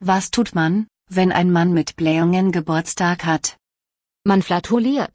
Was tut man, wenn ein Mann mit Blähungen Geburtstag hat? Man flatuliert.